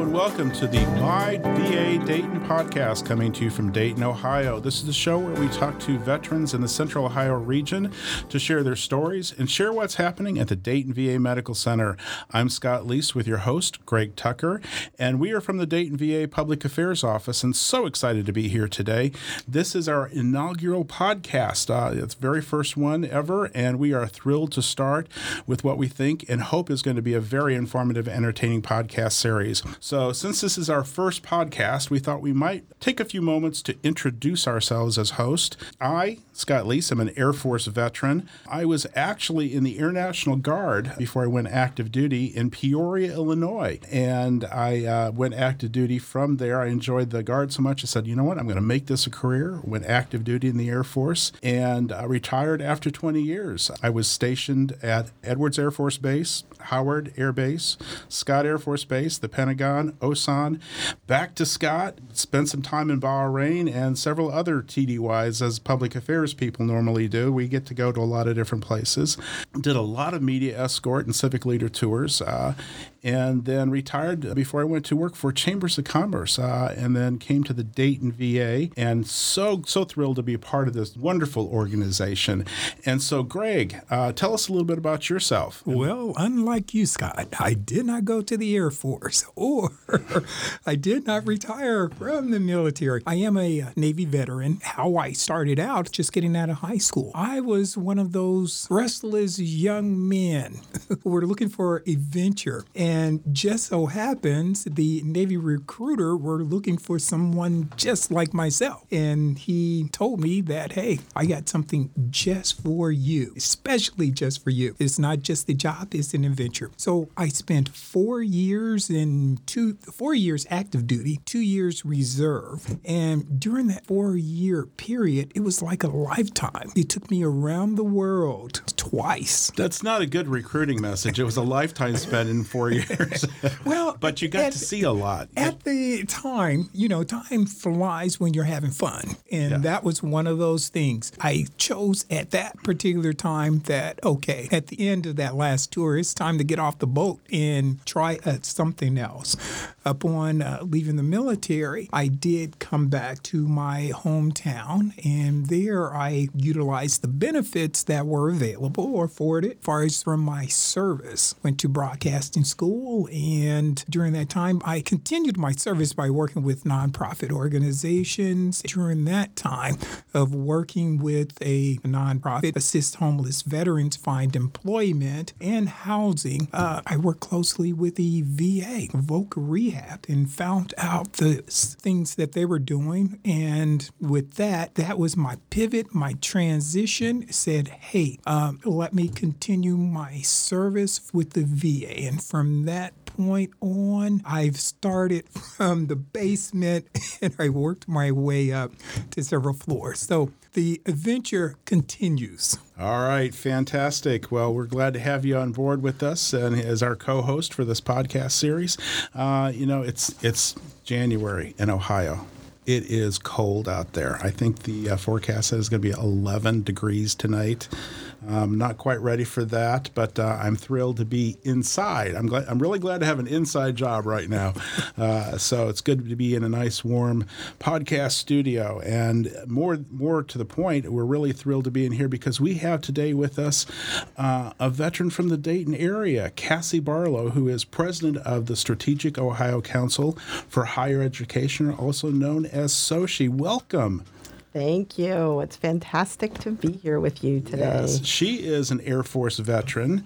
and welcome to the My VA Dayton podcast coming to you from Dayton, Ohio. This is the show where we talk to veterans in the Central Ohio region to share their stories and share what's happening at the Dayton VA Medical Center. I'm Scott Leese with your host, Greg Tucker, and we are from the Dayton VA Public Affairs Office and so excited to be here today. This is our inaugural podcast. Uh, it's very first one ever, and we are thrilled to start with what we think and hope is going to be a very informative, entertaining podcast series. So, since this is our first podcast, we thought we might take a few moments to introduce ourselves as host. I, Scott Leese, am an Air Force veteran. I was actually in the Air National Guard before I went active duty in Peoria, Illinois. And I uh, went active duty from there. I enjoyed the Guard so much, I said, you know what, I'm going to make this a career. Went active duty in the Air Force and uh, retired after 20 years. I was stationed at Edwards Air Force Base, Howard Air Base, Scott Air Force Base, the Pentagon, Osan, back to Scott, spent some time in Bahrain and several other TDYs as public affairs people normally do. We get to go to a lot of different places. Did a lot of media escort and civic leader tours. Uh, and then retired before I went to work for Chambers of Commerce, uh, and then came to the Dayton VA, and so so thrilled to be a part of this wonderful organization. And so, Greg, uh, tell us a little bit about yourself. Well, unlike you, Scott, I did not go to the Air Force, or I did not retire from the military. I am a Navy veteran. How I started out, just getting out of high school, I was one of those restless young men who were looking for a venture. And and just so happens the Navy recruiter were looking for someone just like myself. And he told me that, hey, I got something just for you, especially just for you. It's not just the job, it's an adventure. So I spent four years in two, four years active duty, two years reserve. And during that four year period, it was like a lifetime. It took me around the world twice. That's not a good recruiting message. It was a lifetime spent in four years years. well, but you got at, to see a lot. At the time, you know, time flies when you're having fun. And yeah. that was one of those things. I chose at that particular time that, okay, at the end of that last tour, it's time to get off the boat and try uh, something else. Upon uh, leaving the military, I did come back to my hometown, and there I utilized the benefits that were available or afforded as far as from my service. Went to broadcasting school school. And during that time, I continued my service by working with nonprofit organizations. During that time of working with a nonprofit, assist homeless veterans find employment and housing, uh, I worked closely with the VA, Voc Rehab, and found out the things that they were doing. And with that, that was my pivot, my transition. Said, hey, um, let me continue my service with the VA. And from that point on, I've started from the basement and I worked my way up to several floors. So the adventure continues. All right, fantastic. Well, we're glad to have you on board with us and as our co-host for this podcast series. Uh, you know, it's it's January in Ohio. It is cold out there. I think the uh, forecast says it's going to be 11 degrees tonight. I'm not quite ready for that, but uh, I'm thrilled to be inside. I'm glad. I'm really glad to have an inside job right now. Uh, so it's good to be in a nice, warm podcast studio. And more, more to the point, we're really thrilled to be in here because we have today with us uh, a veteran from the Dayton area, Cassie Barlow, who is president of the Strategic Ohio Council for Higher Education, also known as SOCHE. Welcome. Thank you. It's fantastic to be here with you today. Yes, she is an Air Force veteran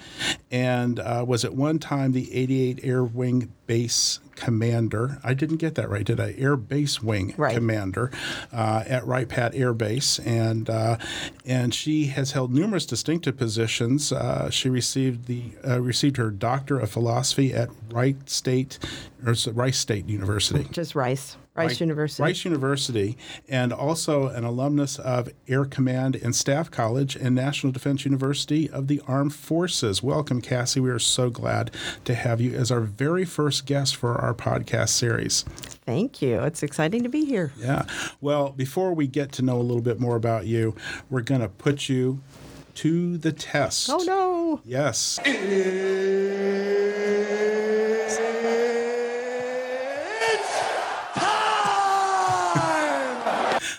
and uh, was at one time the 88 Air Wing Base Commander. I didn't get that right, did I? Air Base Wing right. Commander uh, at Wright Pat Air Base, and uh, and she has held numerous distinctive positions. Uh, she received the uh, received her Doctor of Philosophy at Wright State or Rice State University. Just Rice. Rice University. Rice University, and also an alumnus of Air Command and Staff College and National Defense University of the Armed Forces. Welcome, Cassie. We are so glad to have you as our very first guest for our podcast series. Thank you. It's exciting to be here. Yeah. Well, before we get to know a little bit more about you, we're going to put you to the test. Oh, no. Yes.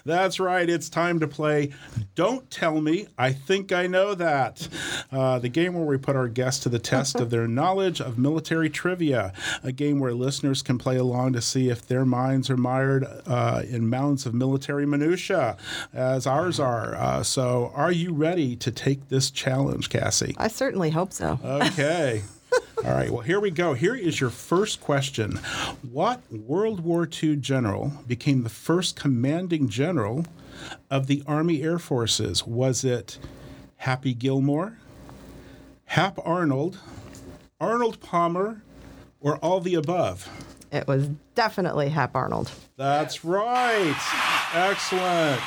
That's right. It's time to play Don't Tell Me. I Think I Know That. Uh, the game where we put our guests to the test of their knowledge of military trivia. A game where listeners can play along to see if their minds are mired uh, in mounds of military minutia, as ours are. Uh, so, are you ready to take this challenge, Cassie? I certainly hope so. Okay. All right, well, here we go. Here is your first question What World War II general became the first commanding general of the Army Air Forces? Was it Happy Gilmore, Hap Arnold, Arnold Palmer, or all the above? It was definitely Hap Arnold. That's right. Excellent.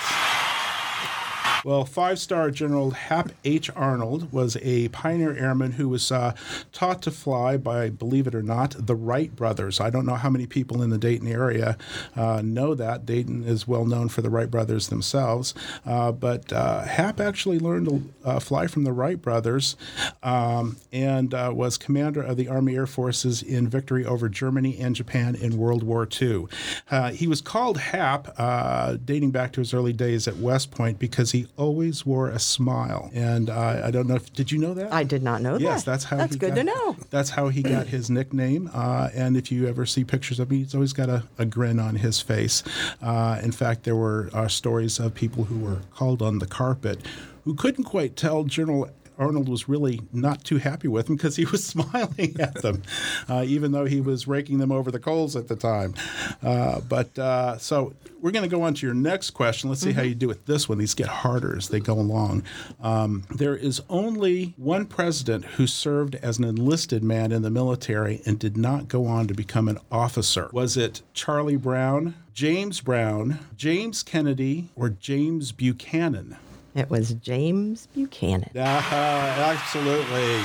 Well, five star General Hap H. Arnold was a pioneer airman who was uh, taught to fly by, believe it or not, the Wright brothers. I don't know how many people in the Dayton area uh, know that. Dayton is well known for the Wright brothers themselves. Uh, but uh, Hap actually learned to uh, fly from the Wright brothers um, and uh, was commander of the Army Air Forces in victory over Germany and Japan in World War II. he was called Hap, dating back to his early days at West Point, because he always wore a smile. And uh, I don't know if did you know that? I did not know yes, that. Yes, that's how. That's good got, to know. That's how he got his nickname. Uh, and if you ever see pictures of him, he's always got a, a grin on his face. Uh, in fact, there were uh, stories of people who were called on the carpet who couldn't quite tell General Arnold was really not too happy with him because he was smiling at them, uh, even though he was raking them over the coals at the time. Uh, but uh, so we're going to go on to your next question. Let's see mm-hmm. how you do with this one. These get harder as they go along. Um, there is only one president who served as an enlisted man in the military and did not go on to become an officer. Was it Charlie Brown, James Brown, James Kennedy, or James Buchanan? It was James Buchanan. Uh, absolutely.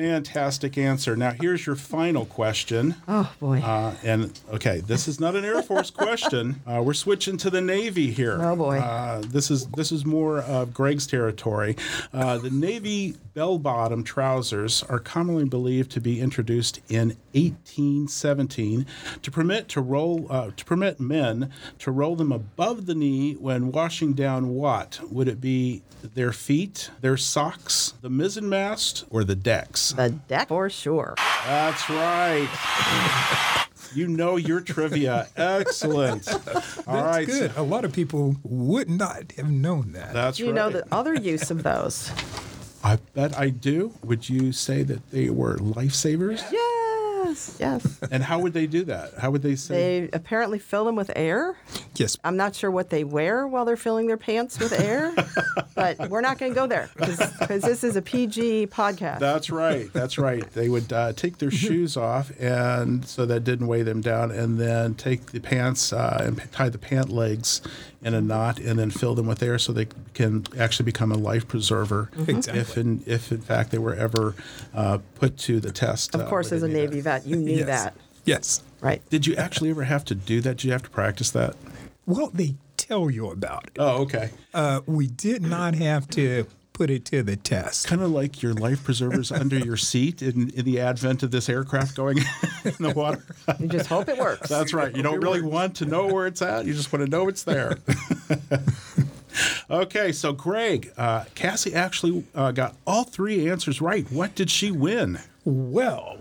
Fantastic answer. Now, here's your final question. Oh, boy. Uh, and okay, this is not an Air Force question. Uh, we're switching to the Navy here. Oh, boy. Uh, this is this is more of Greg's territory. Uh, the Navy bell bottom trousers are commonly believed to be introduced in 1817 to permit to roll uh, to permit men to roll them above the knee when washing down what would it be their feet, their socks, the mizzen mast, or the decks? The deck for sure. That's right. You know your trivia. Excellent. All that's right. good. A lot of people would not have known that. That's you right. You know the other use of those. I bet I do. Would you say that they were lifesavers? Yeah. Yes, yes. And how would they do that? How would they say? They apparently fill them with air. Yes. I'm not sure what they wear while they're filling their pants with air, but we're not going to go there because this is a PG podcast. That's right. That's right. They would uh, take their shoes off, and so that didn't weigh them down, and then take the pants uh, and tie the pant legs in a knot, and then fill them with air so they can actually become a life preserver. Exactly. If in if in fact they were ever uh, put to the test. Of course, as a Navy vet, you knew yes. that. Yes. Right. Did you actually ever have to do that? Did you have to practice that? Well, they tell you about it. Oh, okay. Uh, we did not have to put it to the test. Kind of like your life preservers under your seat in, in the advent of this aircraft going in the water. You just hope it works. That's right. You don't really want to know where it's at. You just want to know it's there. okay, so Greg, uh, Cassie actually uh, got all three answers right. What did she win? Well,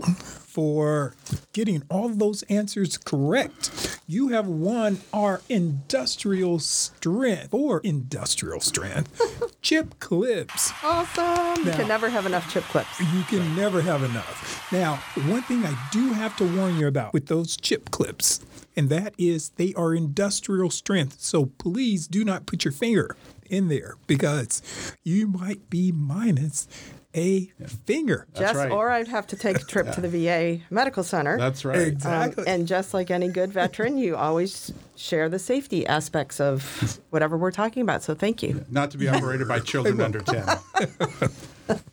for getting all those answers correct. You have won our industrial strength or industrial strength chip clips. Awesome. you can never have enough chip clips. You can never have enough. Now, one thing I do have to warn you about with those chip clips, and that is they are industrial strength. So please do not put your finger in there because you might be minus a finger. Just right. or I'd have to take a trip yeah. to the VA medical center. That's right. Exactly. Um, and just like any good veteran, you always share the safety aspects of whatever we're talking about. So thank you. Not to be operated by children under 10.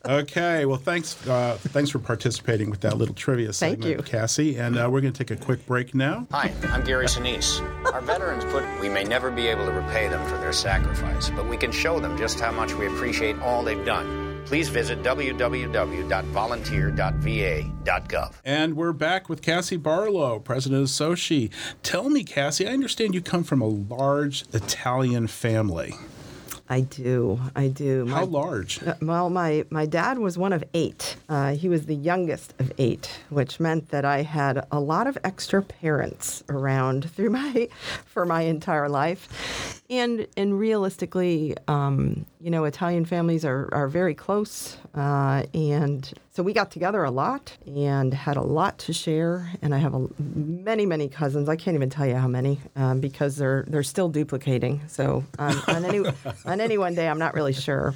okay, well, thanks, uh, thanks for participating with that little trivia segment, Thank you. Cassie. And uh, we're going to take a quick break now. Hi, I'm Gary Sinise. Our veterans put we may never be able to repay them for their sacrifice, but we can show them just how much we appreciate all they've done. Please visit www.volunteer.va.gov. And we're back with Cassie Barlow, president of SOCHE. Tell me, Cassie, I understand you come from a large Italian family. I do. I do. How large? Uh, well, my, my dad was one of eight. Uh, he was the youngest of eight, which meant that I had a lot of extra parents around through my for my entire life, and and realistically, um, you know, Italian families are are very close, uh, and so we got together a lot and had a lot to share. And I have a, many many cousins. I can't even tell you how many um, because they're they're still duplicating. So um, on any on any one day, I'm not really sure.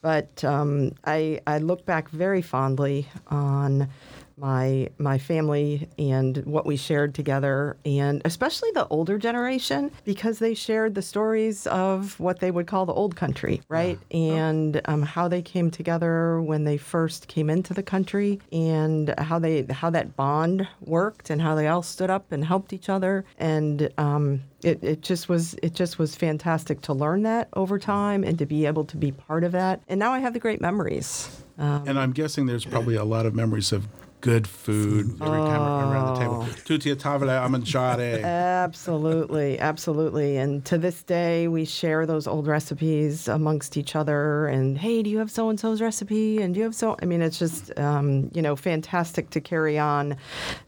But um, I I look back very fondly on my my family and what we shared together. And especially the older generation because they shared the stories of what they would call the old country right? And um, how they came together when they first came into the country and how they how that bond worked and how they all stood up and helped each other. And um, it, it just was it just was fantastic to learn that over time and to be able to be part of that. And now I have the great memories. And I'm guessing there's probably a lot of memories of good food every time around the table. Tutti a tavola a mangiare. Absolutely, absolutely. And to this day, we share those old recipes amongst each other. And hey, do you have so and so's recipe? And do you have so? I mean, it's just um, you know fantastic to carry on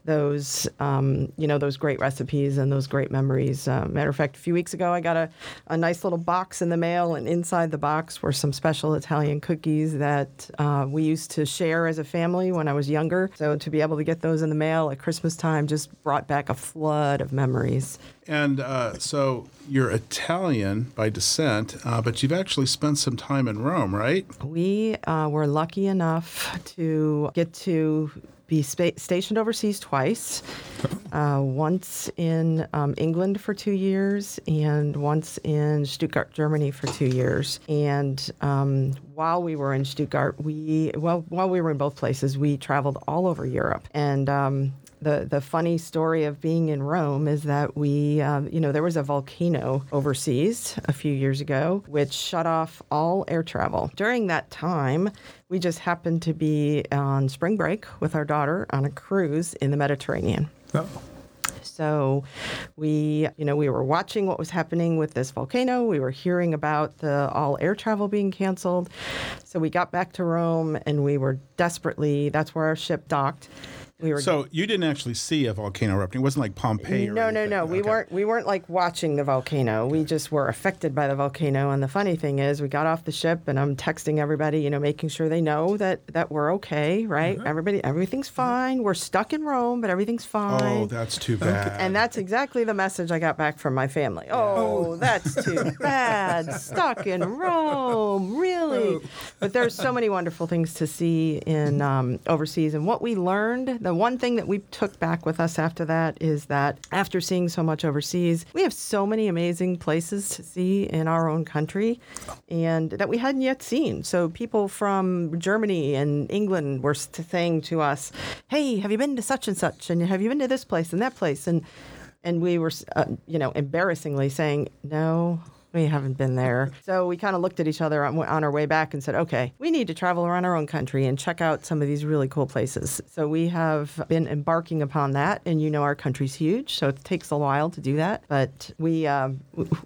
those um, you know those great recipes and those great memories. Uh, matter of fact, a few weeks ago, I got a, a nice little box in the mail, and inside the box were some special Italian cookies that uh, we used to share as a family when I was younger. So to be able to get those in the mail at Christmas time just brought back a flood of memories. And uh, so you're Italian by descent, uh, but you've actually spent some time in Rome, right? We uh, were lucky enough to get to be spa- stationed overseas twice. Uh, once in um, England for two years, and once in Stuttgart, Germany for two years. And um, while we were in Stuttgart, we well, while we were in both places, we traveled all over Europe. And um, the the funny story of being in Rome is that we, um, you know, there was a volcano overseas a few years ago, which shut off all air travel. During that time, we just happened to be on spring break with our daughter on a cruise in the Mediterranean. Oh. So we, you know, we were watching what was happening with this volcano. We were hearing about the all air travel being canceled. So we got back to Rome and we were desperately, that's where our ship docked. We were So you didn't actually see a volcano erupting. It wasn't like Pompeii. Or no, no, no. We Okay. weren't. We weren't like watching the volcano. We just were affected by the volcano. And the funny thing is, we got off the ship, and I'm texting everybody, you know, making sure they know that that we're okay, right? Mm-hmm. Everybody, everything's fine. We're stuck in Rome, but everything's fine. Oh, that's too bad. and that's exactly the message I got back from my family. Oh, that's too bad. Stuck in Rome, really? But there's so many wonderful things to see in um, overseas. And what we learned, the one thing that we took back with us after that is that after seeing so much overseas, we have so many amazing places to see in our own country, and that we hadn't yet seen. So people from Germany and England were saying to us, "Hey, have you been to such and such? And have you been to this place and that place?" and and we were, uh, you know, embarrassingly saying, no, we haven't been there. So we kind of looked at each other on, on our way back and said, okay, we need to travel around our own country and check out some of these really cool places. So we have been embarking upon that. And you know, our country's huge, so it takes a while to do that. But we, um,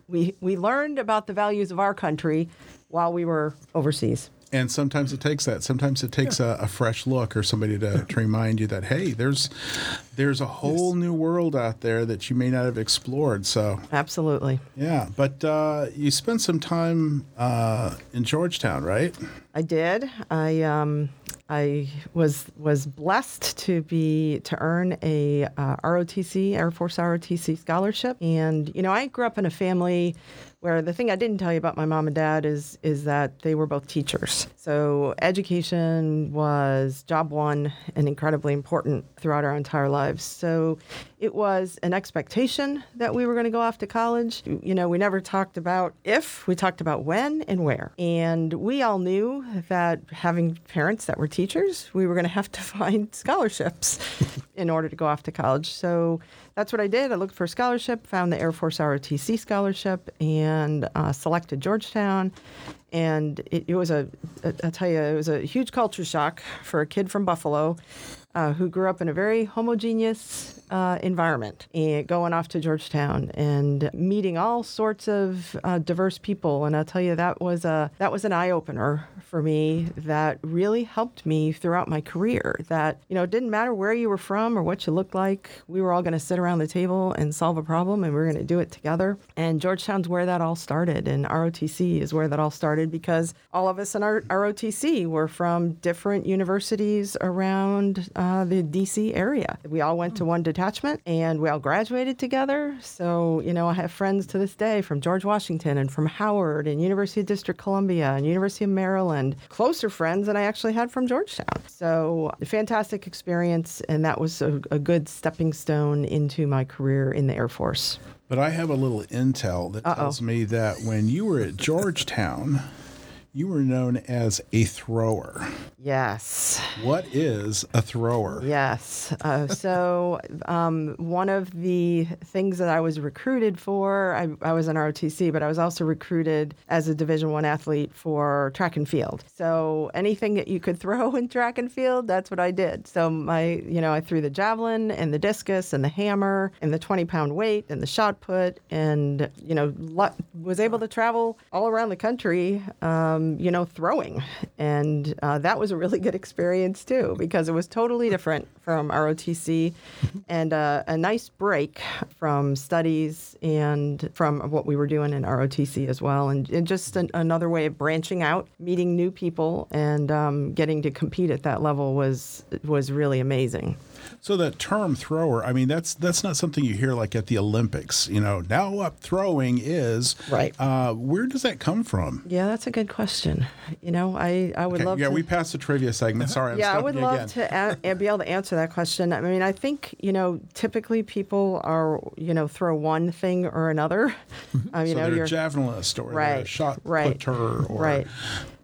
we, we learned about the values of our country while we were overseas. And sometimes it takes that. Sometimes it takes a, a fresh look or somebody to, to remind you that hey, there's there's a whole new world out there that you may not have explored. So Absolutely. yeah, but uh, you spent some time uh, in Georgetown, right? I did. I um, I was was blessed to be to earn a uh, ROTC Air Force ROTC scholarship, and you know I grew up in a family where the thing I didn't tell you about my mom and dad is is that they were both teachers. So education was job one and incredibly important throughout our entire lives. So it was an expectation that we were going to go off to college. You know, we never talked about if, we talked about when and where. And we all knew that having parents that were teachers, we were going to have to find scholarships in order to go off to college. So that's what I did. I looked for a scholarship, found the Air Force ROTC scholarship, and uh, selected Georgetown. And it, it was a, I'll tell you, it was a huge culture shock for a kid from Buffalo uh, who grew up in a very homogeneous uh, environment and going off to Georgetown and meeting all sorts of uh, diverse people. And I'll tell you, that was a that was an eye opener for me. That really helped me throughout my career. That you know, it didn't matter where you were from or what you looked like. We were all going to sit around the table and solve a problem, and we were going to do it together. And Georgetown's where that all started, and ROTC is where that all started because all of us in our ROTC were from different universities around uh, Uh, the DC area. We all went to one detachment and we all graduated together. So, you know, I have friends to this day from George Washington and from Howard and University of District Columbia and University of Maryland, closer friends than I actually had from Georgetown. So, a fantastic experience, and that was a, a good stepping stone into my career in the Air Force. But I have a little intel that Uh-oh. tells me that when you were at Georgetown, you were known as a thrower. Yes. What is a thrower? Yes. Uh, so, um, one of the things that I was recruited for, I, I was an ROTC, but I was also recruited as a Division One athlete for track and field. So, anything that you could throw in track and field, that's what I did. So, my, you know, I threw the javelin and the discus and the hammer and the 20 pound weight and the shot put, and you know, was able to travel all around the country. Um, you know, throwing. And uh, that was a really good experience too, because it was totally different from ROTC and uh, a nice break from studies and from what we were doing in ROTC as well. And, and just an, another way of branching out, meeting new people, and um, getting to compete at that level was, was really amazing. So that term thrower, I mean, that's that's not something you hear like at the Olympics. You know, now up throwing is Right. Uh, where does that come from? Yeah, that's a good question. You know, I, I would Okay, love yeah, to. we passed the trivia segment. Sorry, I'm yeah, I would love again. to a- be able to answer that question. I mean, I think you know, typically people are you know throw one thing or another. Um, you so know, you're a javelinist or right, shot right, putter or right,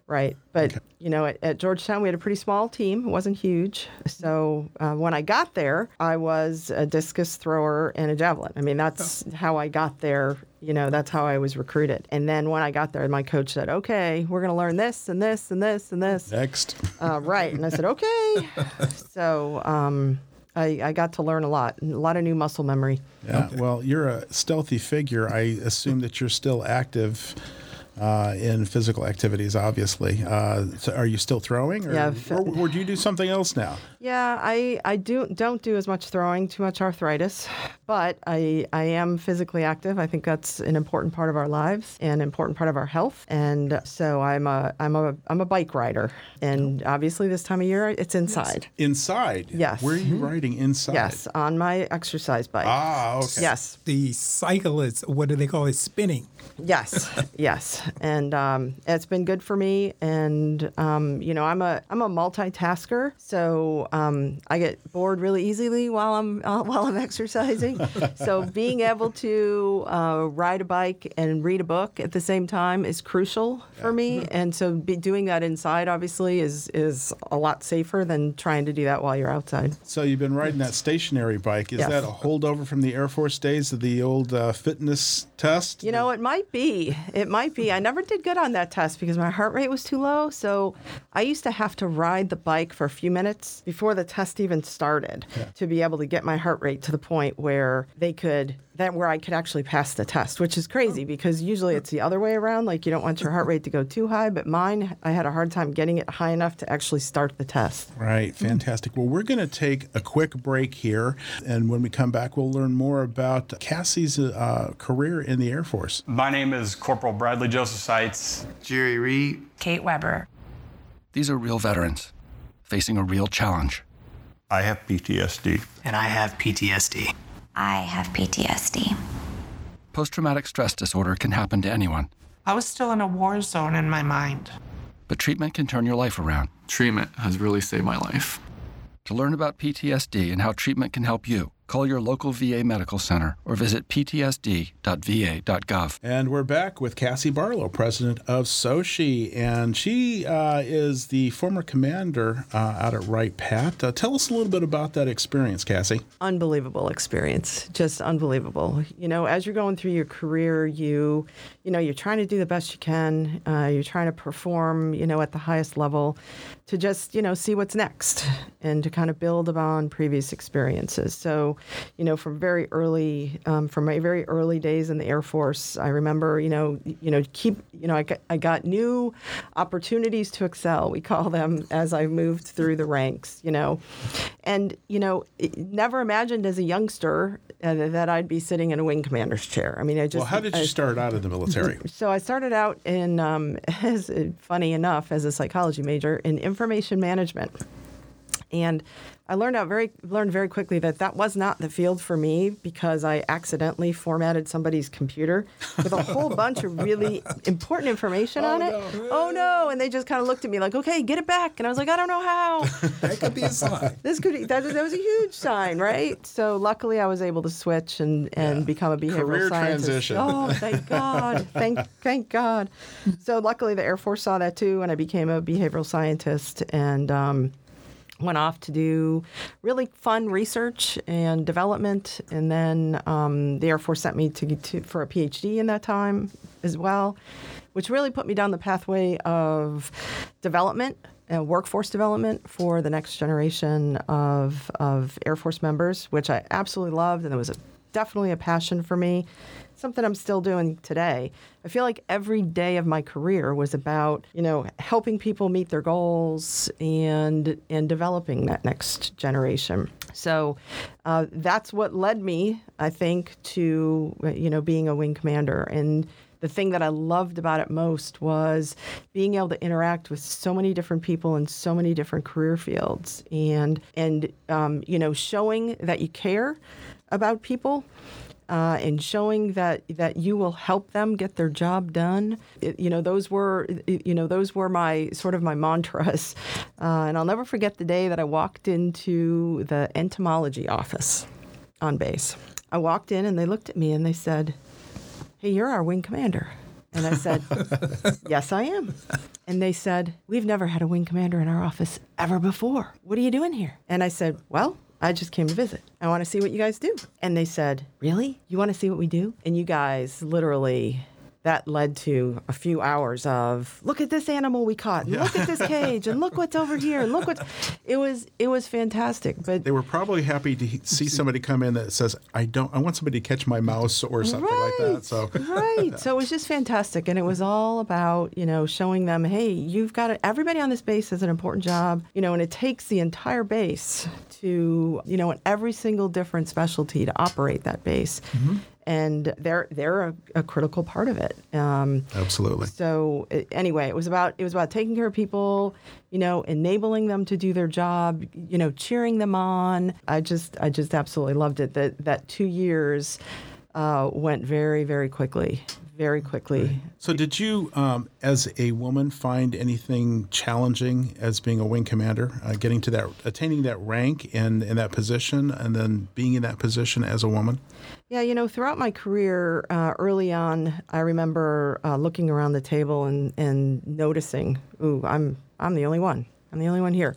right. But you know, at, at Georgetown, we had a pretty small team. It wasn't huge. So uh, when I got there, I was a discus thrower and a javelin. I mean, that's how I got there. You know, that's how I was recruited. And then when I got there, my coach said, "Okay, we're going to learn this and this and this and this." next. Uh, right. And I said, okay. so um, I, I got to learn a lot, a lot of new muscle memory. Yeah. Well, you're a stealthy figure. I assume that you're still active. Uh, in physical activities, obviously. Uh, so are you still throwing, or, Yeah, or, or do you do something else now? Yeah, I, I do don't do as much throwing, too much arthritis, but I I am physically active. I think that's an important part of our lives and an important part of our health. And so I'm a I'm a I'm a bike rider, and obviously this time of year it's inside. Inside. Yes. Where are you riding inside? Yes, on my exercise bike. Ah, okay. Yes. The cycle is, what do they call it, spinning. Yes, yes, and um, it's been good for me. And um, you know, I'm a I'm a multitasker, so um, I get bored really easily while I'm uh, while I'm exercising. so being able to uh, ride a bike and read a book at the same time is crucial for me. And so be doing that inside obviously is is a lot safer than trying to do that while you're outside. So you've been riding that stationary bike. Is Yes. that a holdover from the Air Force days of the old uh, fitness test? You know, it might be. It might be. I never did good on that test because my heart rate was too low. So I used to have to ride the bike for a few minutes before the test even started to be able to get my heart rate to the point where they could that where I could actually pass the test, which is crazy because usually it's the other way around. Like you don't want your heart rate to go too high, but mine, I had a hard time getting it high enough to actually start the test. Right, fantastic. Well, we're going to take a quick break here, and when we come back, we'll learn more about Cassie's uh, career in the Air Force. My name is Corporal Bradley Joseph Seitz. Jerry Reed. Kate Weber. These are real veterans facing a real challenge. I have PTSD. And I have PTSD. I have PTSD. Post traumatic stress disorder can happen to anyone, I was still in a war zone in my mind. but treatment can turn your life around. Treatment has really saved my life. To learn about PTSD and how treatment can help you, Call your local VA medical center or visit ptsd.va.gov. And we're back with Cassie Barlow, president of SOCHE, and she uh, is the former commander uh, out at Wright Pat. Uh, tell us a little bit about that experience, Cassie. Unbelievable experience, just unbelievable. You know, as you're going through your career, you, you know, you're trying to do the best you can. Uh, you're trying to perform, you know, at the highest level, to just, you know, see what's next and to kind of build upon previous experiences. So, you know, from very early, um, from my very early days in the Air Force, I remember, you know, you know, keep, you know, I got, I got new opportunities to excel. We call them as I moved through the ranks, you know, and you know, never imagined as a youngster uh, that I'd be sitting in a wing commander's chair. I mean, I just. Well, how did you I, start out in the military? So I started out in, um, as funny enough, as a psychology major in information management, and I learned out very learned very quickly that that was not the field for me because I accidentally formatted somebody's computer with a whole bunch of really important information on it. Oh no! And they just kind of looked at me like, "Okay, get it back." And I was like, "I don't know how." That could be a sign. this could be, that, that was a huge sign, right? So luckily, I was able to switch and and become a behavioral Career scientist. transition. Oh, thank God! Thank thank God. So luckily, the Air Force saw that too, and I became a behavioral scientist and. Um, went off to do really fun research and development, and then um, the Air Force sent me to, to for a PhD in that time as well, which really put me down the pathway of development. Uh, workforce development for the next generation of, of Air Force members, which I absolutely loved, and it was a, definitely a passion for me something I'm still doing today. I feel like every day of my career was about, you know, helping people meet their goals and and developing that next generation. So uh, that's what led me, I think, to you know being a wing commander and. The thing that I loved about it most was being able to interact with so many different people in so many different career fields, and and um, you know showing that you care about people uh, and showing that that you will help them get their job done. It, you know, those were you know those were my sort of my mantras, uh, and I'll never forget the day that I walked into the entomology office on base. I walked in and they looked at me and they said, "Hey, you're our wing commander." And I said, Yes, I am. And they said, We've never had a wing commander in our office ever before. What are you doing here? And I said, Well, I just came to visit. I want to see what you guys do. And they said, Really? You want to see what we do? And you guys literally that led to a few hours of look at this animal we caught. Yeah. look at this cage and look what's over here. And look what it was it was fantastic but they were probably happy to see somebody come in that says i don't i want somebody to catch my mouse or something right, like that so. Right. So it was just fantastic and it was all about you know showing them hey you've got to, everybody on this base has an important job you know and it takes the entire base to you know in every single different specialty to operate that base. Mm-hmm and they're they're a, a critical part of it. Um, Absolutely. So anyway, it was about it was about taking care of people, you know, enabling them to do their job, you know, cheering them on. I just I just absolutely loved it. That that two years uh, went very very quickly, very quickly. So, did you, um, as a woman, find anything challenging as being a wing commander, uh, getting to that, attaining that rank and in that position, and then being in that position as a woman? Yeah, you know, throughout my career, uh, early on, I remember uh, looking around the table and, and noticing, ooh, I'm I'm the only one. I'm the only one here.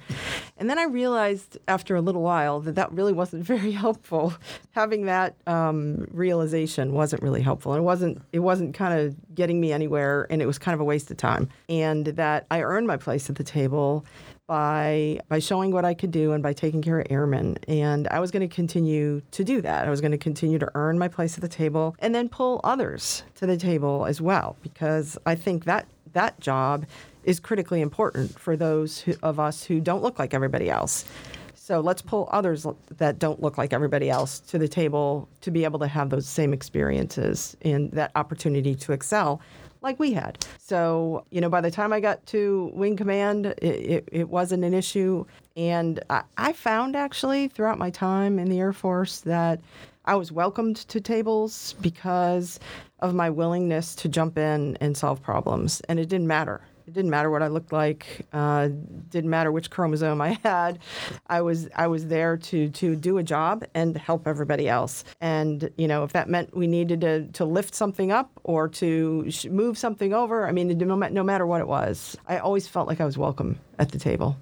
And then I realized after a little while that that really wasn't very helpful. Having that um, realization wasn't really helpful. And it wasn't, it wasn't kind of getting me anywhere, and it was kind of a waste of time. And that I earned my place at the table by by showing what I could do and by taking care of airmen. And I was going to continue to do that. I was going to continue to earn my place at the table and then pull others to the table as well because I think that that job is critically important for those who, of us who don't look like everybody else. So let's pull others that don't look like everybody else to the table to be able to have those same experiences and that opportunity to excel like we had. So, you know, by the time I got to Wing Command, it, it, it wasn't an issue. And I, I found actually throughout my time in the Air Force that I was welcomed to tables because of my willingness to jump in and solve problems. And it didn't matter It didn't matter what I looked like. Uh, didn't matter which chromosome I had. I was I was there to to do a job and help everybody else. And you know, if that meant we needed to to lift something up or to move something over, I mean, no matter what it was, I always felt like I was welcome at the table.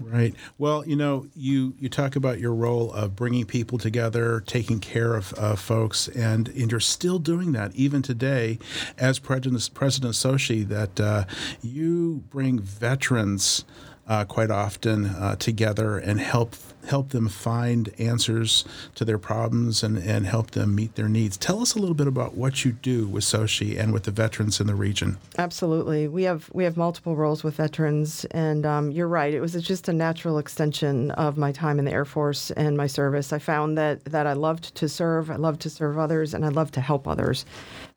Right. Well, you know, you you talk about your role of bringing people together, taking care of uh, folks, and and you're still doing that even today, as President President SOCHE. That uh, you bring veterans uh, quite often uh, together and help help them find answers to their problems and, and help them meet their needs. Tell us a little bit about what you do with SOCHE and with the veterans in the region. Absolutely, we have we have multiple roles with veterans, and um, you're right. It was just a natural extension of my time in the Air Force and my service. I found that that I loved to serve, I loved to serve others, and I loved to help others.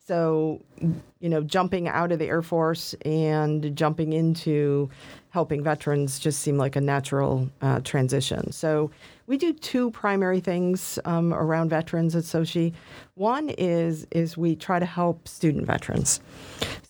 So, you know, jumping out of the Air Force and jumping into helping veterans just seemed like a natural uh, transition. So, we do two primary things um, around veterans at SOCHE. One is is we try to help student veterans.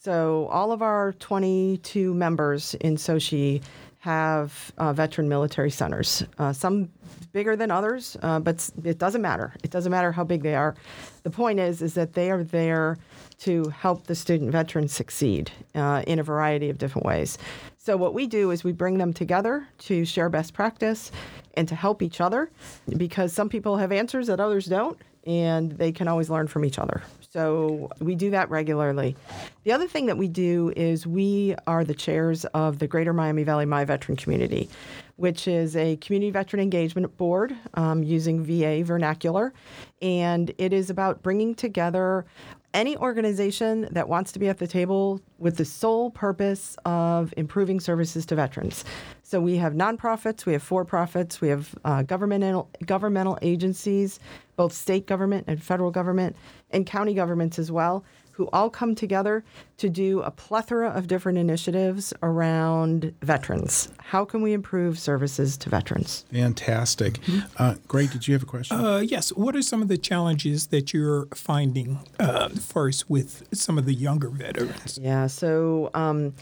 So, all of our 22 members in SOCHE have uh, veteran military centers. Uh, some bigger than others, uh, but it doesn't matter. It doesn't matter how big they are. The point is, is that they are there to help the student veterans succeed uh, in a variety of different ways. So what we do is we bring them together to share best practice and to help each other, because some people have answers that others don't, and they can always learn from each other. So we do that regularly. The other thing that we do is we are the chairs of the Greater Miami Valley My Veteran Community, which is a community veteran engagement board um, using VA vernacular. And it is about bringing together any organization that wants to be at the table with the sole purpose of improving services to veterans. So we have nonprofits, we have for-profits, we have uh, governmental governmental agencies, both state government and federal government, and county governments as well, who all come together to do a plethora of different initiatives around veterans. How can we improve services to veterans? Fantastic. Mm-hmm. Uh, Greg, did you have a question? Uh, yes. What are some of the challenges that you're finding uh, first with some of the younger veterans? Yeah, so um,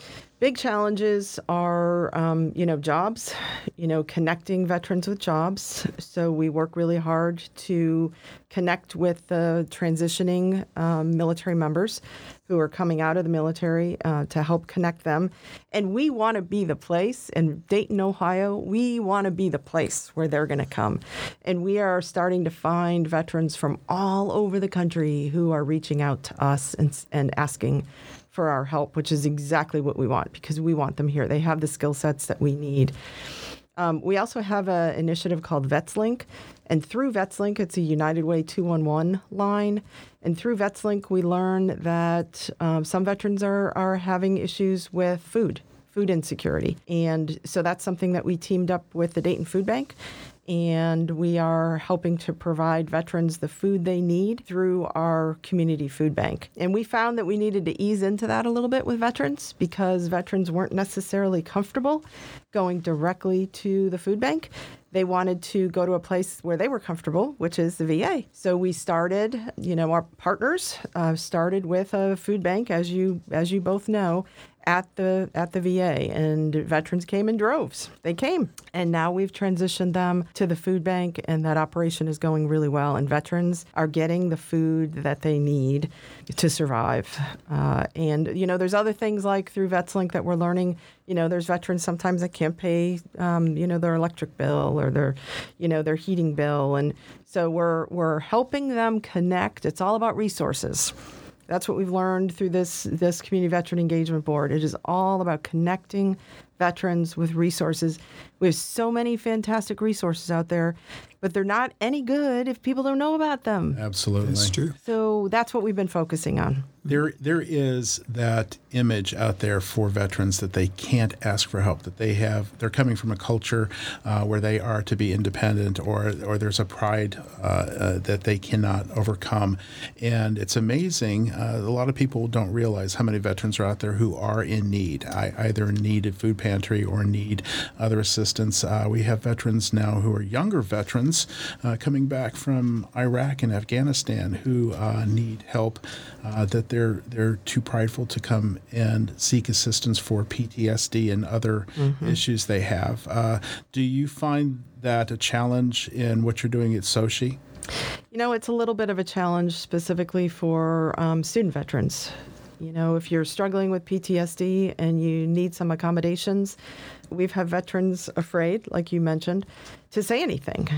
big challenges are, um, you know, jobs, you know, connecting veterans with jobs. So we work really hard to connect with the transitioning um, military members who are coming out of the military uh, to help connect them. And we want to be the place in Dayton, Ohio, we want to be the place where they're going to come. And we are starting to find veterans from all over the country who are reaching out to us and, and asking for our help, which is exactly what we want because we want them here. They have the skill sets that we need. Um, we also have an initiative called VetsLink, and through VetsLink, it's a United Way 211 line. And through VetsLink, we learn that um, some veterans are, are having issues with food, food insecurity. And so that's something that we teamed up with the Dayton Food Bank and we are helping to provide veterans the food they need through our community food bank. And we found that we needed to ease into that a little bit with veterans because veterans weren't necessarily comfortable going directly to the food bank. They wanted to go to a place where they were comfortable, which is the VA. So we started, you know, our partners uh, started with a food bank, as you as you both know, at the at the VA and veterans came in droves. They came. And now we've transitioned them to the food bank and that operation is going really well and veterans are getting the food that they need to survive. Uh, and you know there's other things like through VetsLink that we're learning, you know there's veterans sometimes that can't pay um, you know their electric bill or their you know their heating bill and so we're we're helping them connect. It's all about resources. That's what we've learned through this this community veteran engagement board. It is all about connecting veterans with resources. We have so many fantastic resources out there, but they're not any good if people don't know about them. Absolutely. That's true. So that's what we've been focusing on. There, there is that image out there for veterans that they can't ask for help. That they have, they're coming from a culture uh, where they are to be independent, or or there's a pride uh, uh, that they cannot overcome. And it's amazing. Uh, a lot of people don't realize how many veterans are out there who are in need, I, either need a food pantry or need other assistance. Uh, we have veterans now who are younger veterans uh, coming back from Iraq and Afghanistan who need help uh, that they're they're too prideful to come and seek assistance for PTSD and other Mm-hmm. issues they have. Uh, do you find that a challenge in what you're doing at SOCHE? You know, it's a little bit of a challenge specifically for um, student veterans. You know, if you're struggling with PTSD and you need some accommodations, we've had veterans afraid, like you mentioned, to say anything.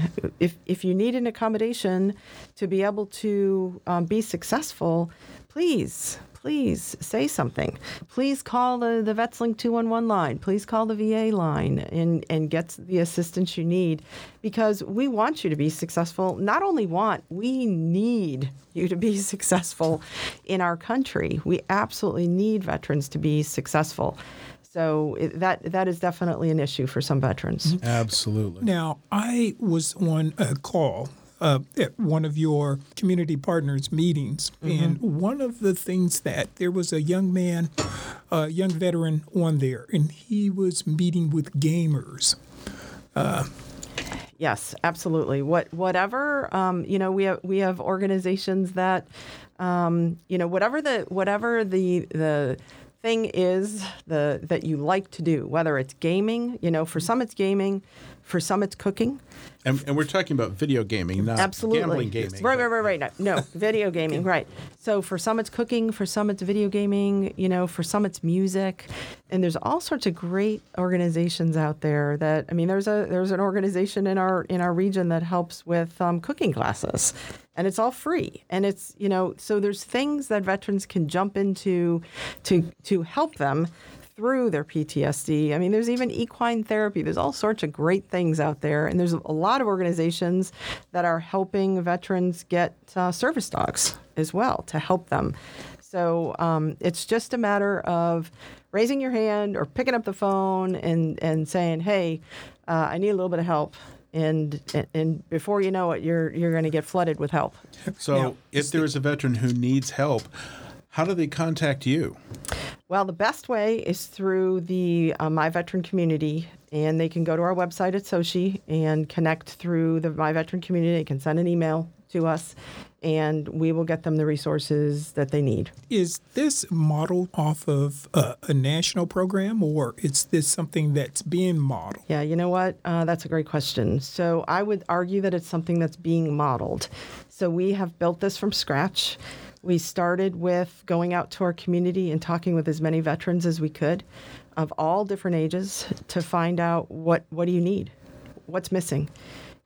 If, if you need an accommodation to be able to um, be successful, please, please say something. Please call the, the VetsLink 211 line. Please call the VA line and, and get the assistance you need because we want you to be successful. Not only want, we need you to be successful in our country. We absolutely need veterans to be successful. So that that is definitely an issue for some veterans. Mm-hmm. Absolutely. Now, I was on a call uh, at one of your community partners meetings, and one of the things that there was a young man, a young veteran on there, and he was meeting with gamers. Yes, absolutely. What whatever um, you know, we have we have organizations that um, you know whatever the whatever the the thing is the that you like to do, whether it's gaming, you know, for some it's gaming, for some it's cooking. And, and we're talking about video gaming, not Absolutely. gambling gaming. Right, right, right, right. No, no video gaming, right. So for some it's cooking, for some it's video gaming, you know, for some it's music. And there's all sorts of great organizations out there that I mean there's a there's an organization in our in our region that helps with um, cooking classes. And it's all free. And it's, you know, so there's things that veterans can jump into to to help them through their PTSD. I mean, there's even equine therapy. There's all sorts of great things out there. And there's a lot of organizations that are helping veterans get uh, service dogs as well to help them. So um, it's just a matter of raising your hand or picking up the phone and, and saying, hey, uh, I need a little bit of help. And, and before you know it, you're, you're going to get flooded with help. So, Now, if there is a veteran who needs help, how do they contact you? Well, the best way is through the uh, My Veteran community, and they can go to our website at SOCHE and connect through the My Veteran community. They can send an email to us, and we will get them the resources that they need. Is this modeled off of a, a national program, or is this something that's being modeled? Yeah, you know what? Uh, that's a great question. So I would argue that it's something that's being modeled. So we have built this from scratch. We started with going out to our community and talking with as many veterans as we could of all different ages to find out what, what do you need? What's missing?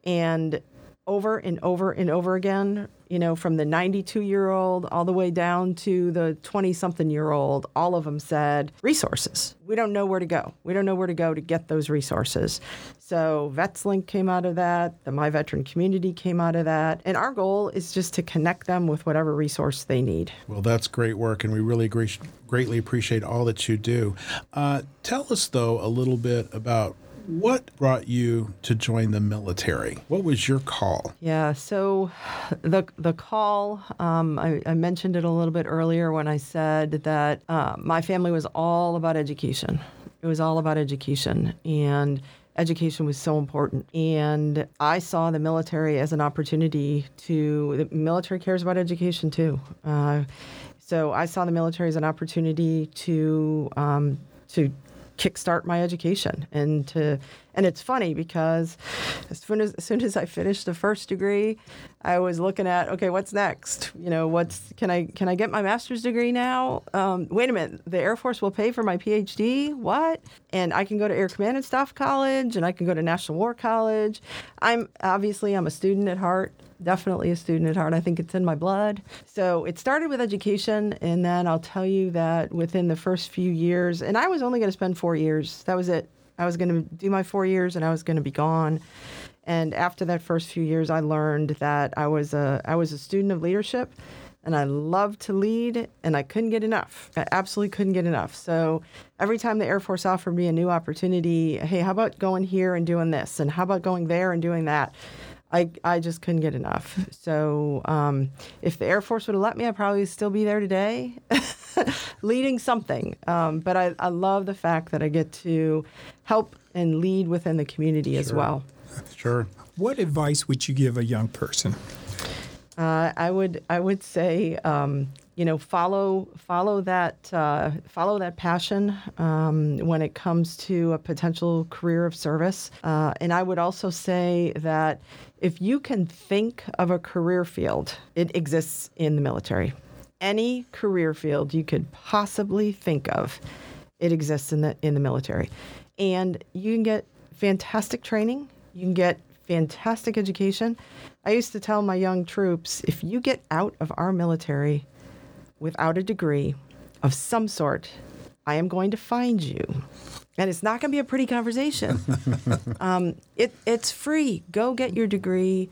And over and over and over again, you know, from the 92 year old all the way down to the 20 something year old, all of them said resources. We don't know where to go. We don't know where to go to get those resources. So VetsLink came out of that. The My Veteran community came out of that. And our goal is just to connect them with whatever resource they need. Well, that's great work, and we really greatly appreciate all that you do. Uh, tell us, though, a little bit about what brought you to join the military. What was your call? Yeah, so the the call, um, I, I mentioned it a little bit earlier when I said that uh, my family was all about education. It was all about education, and education was so important. And I saw the military as an opportunity to. The military cares about education too. Uh, so I saw the military as an opportunity to um, to kickstart my education and to and it's funny because as soon as, as soon as I finished the first degree, I was looking at okay, what's next? You know, what's can I can I get my master's degree now? Um, wait a minute, the Air Force will pay for my PhD. What? And I can go to Air Command and Staff College, and I can go to National War College. I'm obviously I'm a student at heart definitely a student at heart. I think it's in my blood. So it started with education, and then I'll tell you that within the first few years, and I was only going to spend four years. That was it. I was going to do my four years, and I was going to be gone. And after that first few years, I learned that I was a I was a student of leadership, and I loved to lead, and I couldn't get enough. I absolutely couldn't get enough. So every time the Air Force offered me a new opportunity, hey, how about going here and doing this, and how about going there and doing that? I, I just couldn't get enough. So um, if the Air Force would have let me, I'd probably still be there today, leading something. Um, but I, I love the fact that I get to help and lead within the community as well. Sure. What advice would you give a young person? Uh, I would I would say um, you know follow follow that uh, follow that passion um, when it comes to a potential career of service. Uh, and I would also say that if you can think of a career field, it exists in the military. Any career field you could possibly think of, it exists in the in the military, and you can get fantastic training. You can get fantastic education. I used to tell my young troops if you get out of our military without a degree of some sort, I am going to find you. And it's not going to be a pretty conversation. um, it, it's free. Go get your degree.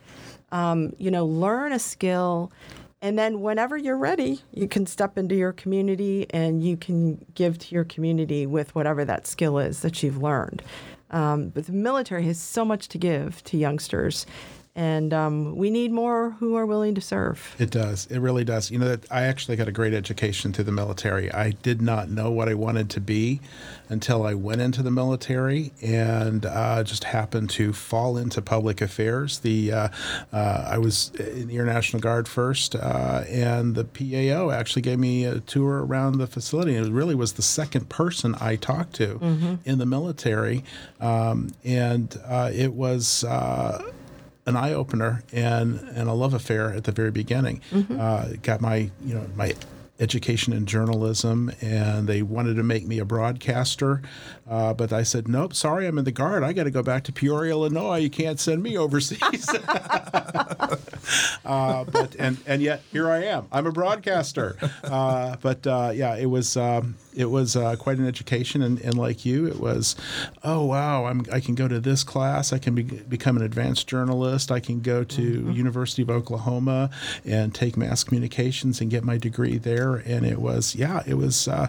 Um, you know, learn a skill. And then whenever you're ready, you can step into your community and you can give to your community with whatever that skill is that you've learned. Um, but the military has so much to give to youngsters. And um, we need more who are willing to serve. It does. It really does. You know, that I actually got a great education through the military. I did not know what I wanted to be until I went into the military and uh, just happened to fall into public affairs. The uh, uh, I was in the Air National Guard first, uh, and the PAO actually gave me a tour around the facility. And it really was the second person I talked to mm-hmm. in the military, um, and uh, it was uh, an eye opener and and a love affair at the very beginning. Mm-hmm. Uh, got my you know my education in journalism, and they wanted to make me a broadcaster. Uh, but I said, nope, sorry, I'm in the Guard. I got to go back to Peoria, Illinois. You can't send me overseas. uh, but and and yet here I am. I'm a broadcaster. Uh, but uh, yeah, it was um, it was uh, quite an education, and, and like you, it was, oh wow, I'm I can go to this class. I can be, become an advanced journalist. I can go to mm-hmm. University of Oklahoma and take mass communications and get my degree there. And it was yeah, it was. Uh,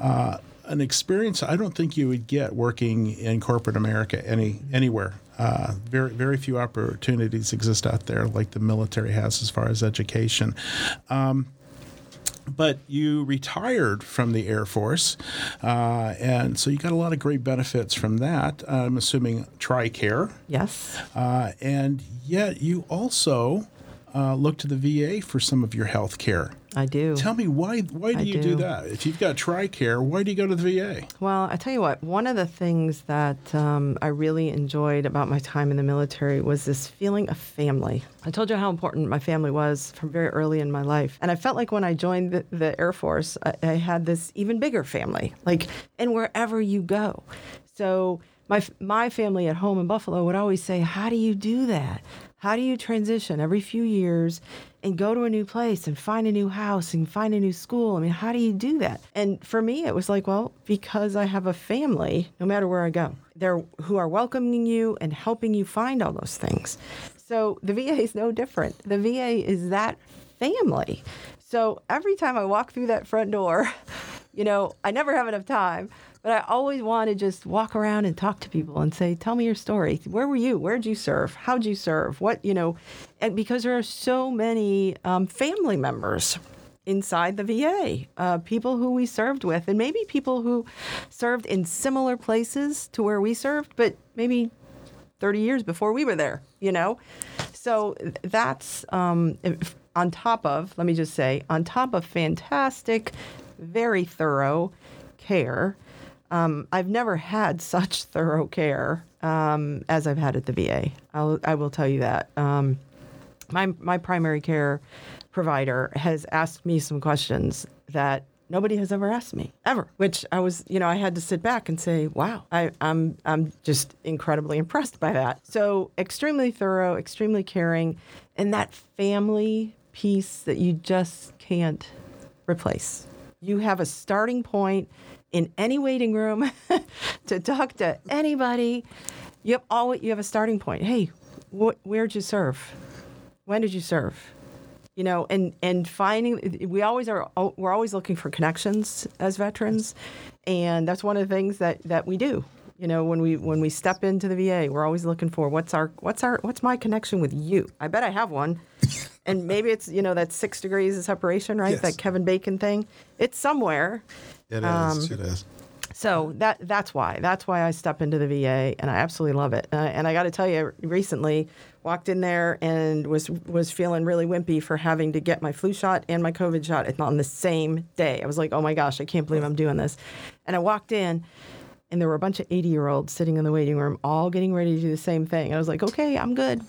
uh, an experience I don't think you would get working in corporate America any anywhere. Uh, very very few opportunities exist out there like the military has as far as education. Um, but you retired from the Air Force, uh, and so you got a lot of great benefits from that. I'm assuming TRICARE. Yes. Uh, and yet you also uh, look to the VA for some of your health care. I do. Tell me why why do I you do. do. that? If you've got TRICARE, why do you go to the VA? Well, I tell you what, one of the things that um, I really enjoyed about my time in the military was this feeling of family. I told you how important my family was from very early in my life. And I felt like when I joined the, the Air Force, I, I had this even bigger family, like, and wherever you go. So my, my family at home in Buffalo would always say, How do you do that? How do you transition every few years and go to a new place and find a new house and find a new school? I mean, how do you do that? And for me, it was like, well, because I have a family, no matter where I go, they're who are welcoming you and helping you find all those things. So the VA is no different. The VA is that family. So every time I walk through that front door, you know, I never have enough time but I always want to just walk around and talk to people and say, "Tell me your story. Where were you? Where'd you serve? How'd you serve? What you know?" And because there are so many um, family members inside the VA, uh, people who we served with, and maybe people who served in similar places to where we served, but maybe 30 years before we were there. You know, so that's um, on top of. Let me just say, on top of fantastic, very thorough care um, I've never had such thorough care um, as I've had at the VA. I'll, I will tell you that. Um, my, my primary care provider has asked me some questions that nobody has ever asked me ever which i was you know i had to sit back and say wow I, I'm, I'm just incredibly impressed by that so extremely thorough extremely caring and that family piece that you just can't replace you have a starting point in any waiting room to talk to anybody. You have always you have a starting point. Hey, wh- where'd you serve? When did you serve? You know, and and finding we always are oh, we're always looking for connections as veterans, and that's one of the things that that we do. You know, when we when we step into the VA, we're always looking for what's our what's our what's my connection with you. I bet I have one. And maybe it's you know that six degrees of separation, right? Yes. That Kevin Bacon thing. It's somewhere, it is. Um, it is. So that that's why that's why I step into the VA, and I absolutely love it. Uh, and I got to tell you, recently walked in there and was was feeling really wimpy for having to get my flu shot and my COVID shot on the same day. I was like, oh my gosh, I can't believe I'm doing this. And I walked in. And there were a bunch of 80 year olds sitting in the waiting room, all getting ready to do the same thing. I was like, okay, I'm good.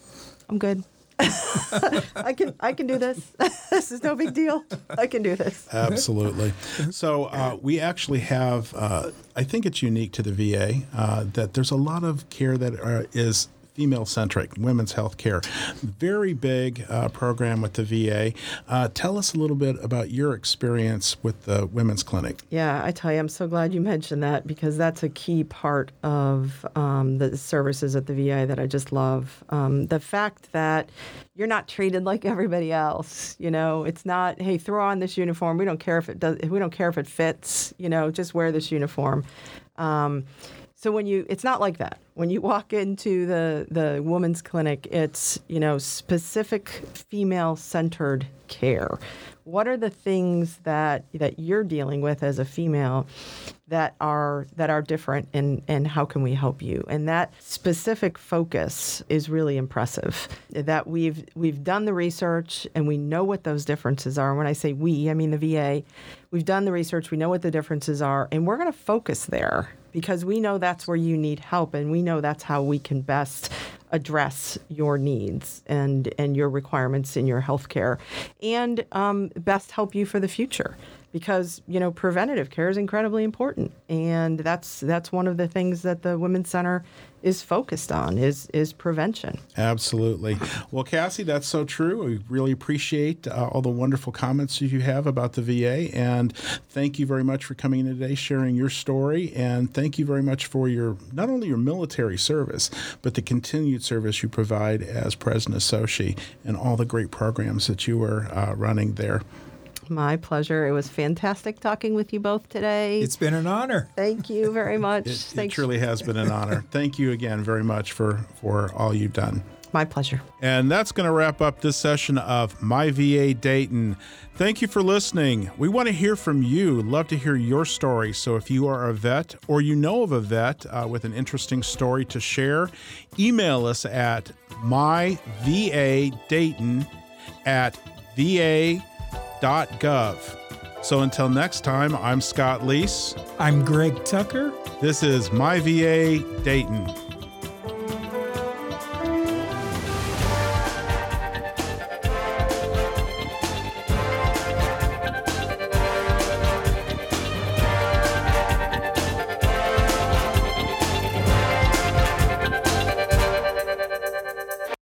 I'm good. I can I can do this. this is no big deal. I can do this. Absolutely. So uh, we actually have. Uh, I think it's unique to the VA uh, that there's a lot of care that are, is female centric, women's health care. Very big uh, program with the VA. Uh, tell us a little bit about your experience with the women's clinic. Yeah, I tell you, I'm so glad you mentioned that because that's a key part of um, the services at the VA that I just love. Um, the fact that you're not treated like everybody else. You know, it's not, hey, throw on this uniform. We don't care if it does. We don't care if it fits. You know, just wear this uniform. Um, so when you, it's not like that. When you walk into the the women's clinic, it's you know specific female centered care. What are the things that that you're dealing with as a female that are that are different, and and how can we help you? And that specific focus is really impressive. That we've we've done the research and we know what those differences are. And when I say we, I mean the VA. We've done the research. We know what the differences are, and we're going to focus there because we know that's where you need help and we know that's how we can best address your needs and, and your requirements in your healthcare and um, best help you for the future because you know preventative care is incredibly important. And that's that's one of the things that the women's center is focused on is is prevention. Absolutely. Well cassie that's so true. We really appreciate uh, all the wonderful comments you have about the va and thank you very much for coming in today sharing your story. And thank you very much for your not only your military service but the continued service you provide as president of SOCHE and all the great programs that you are uh, running there my pleasure. It was fantastic talking with you both today. It's been an honor. Thank you very much. it, it truly has been an honor. Thank you again very much for, for all you've done. My pleasure. And that's going to wrap up this session of My VA Dayton. Thank you for listening. We want to hear from you. Love to hear your story. So if you are a vet or you know of a vet uh, with an interesting story to share, email us at myvadayton at va gov. So until next time, I'm Scott Leese. I'm Greg Tucker. This is My VA Dayton.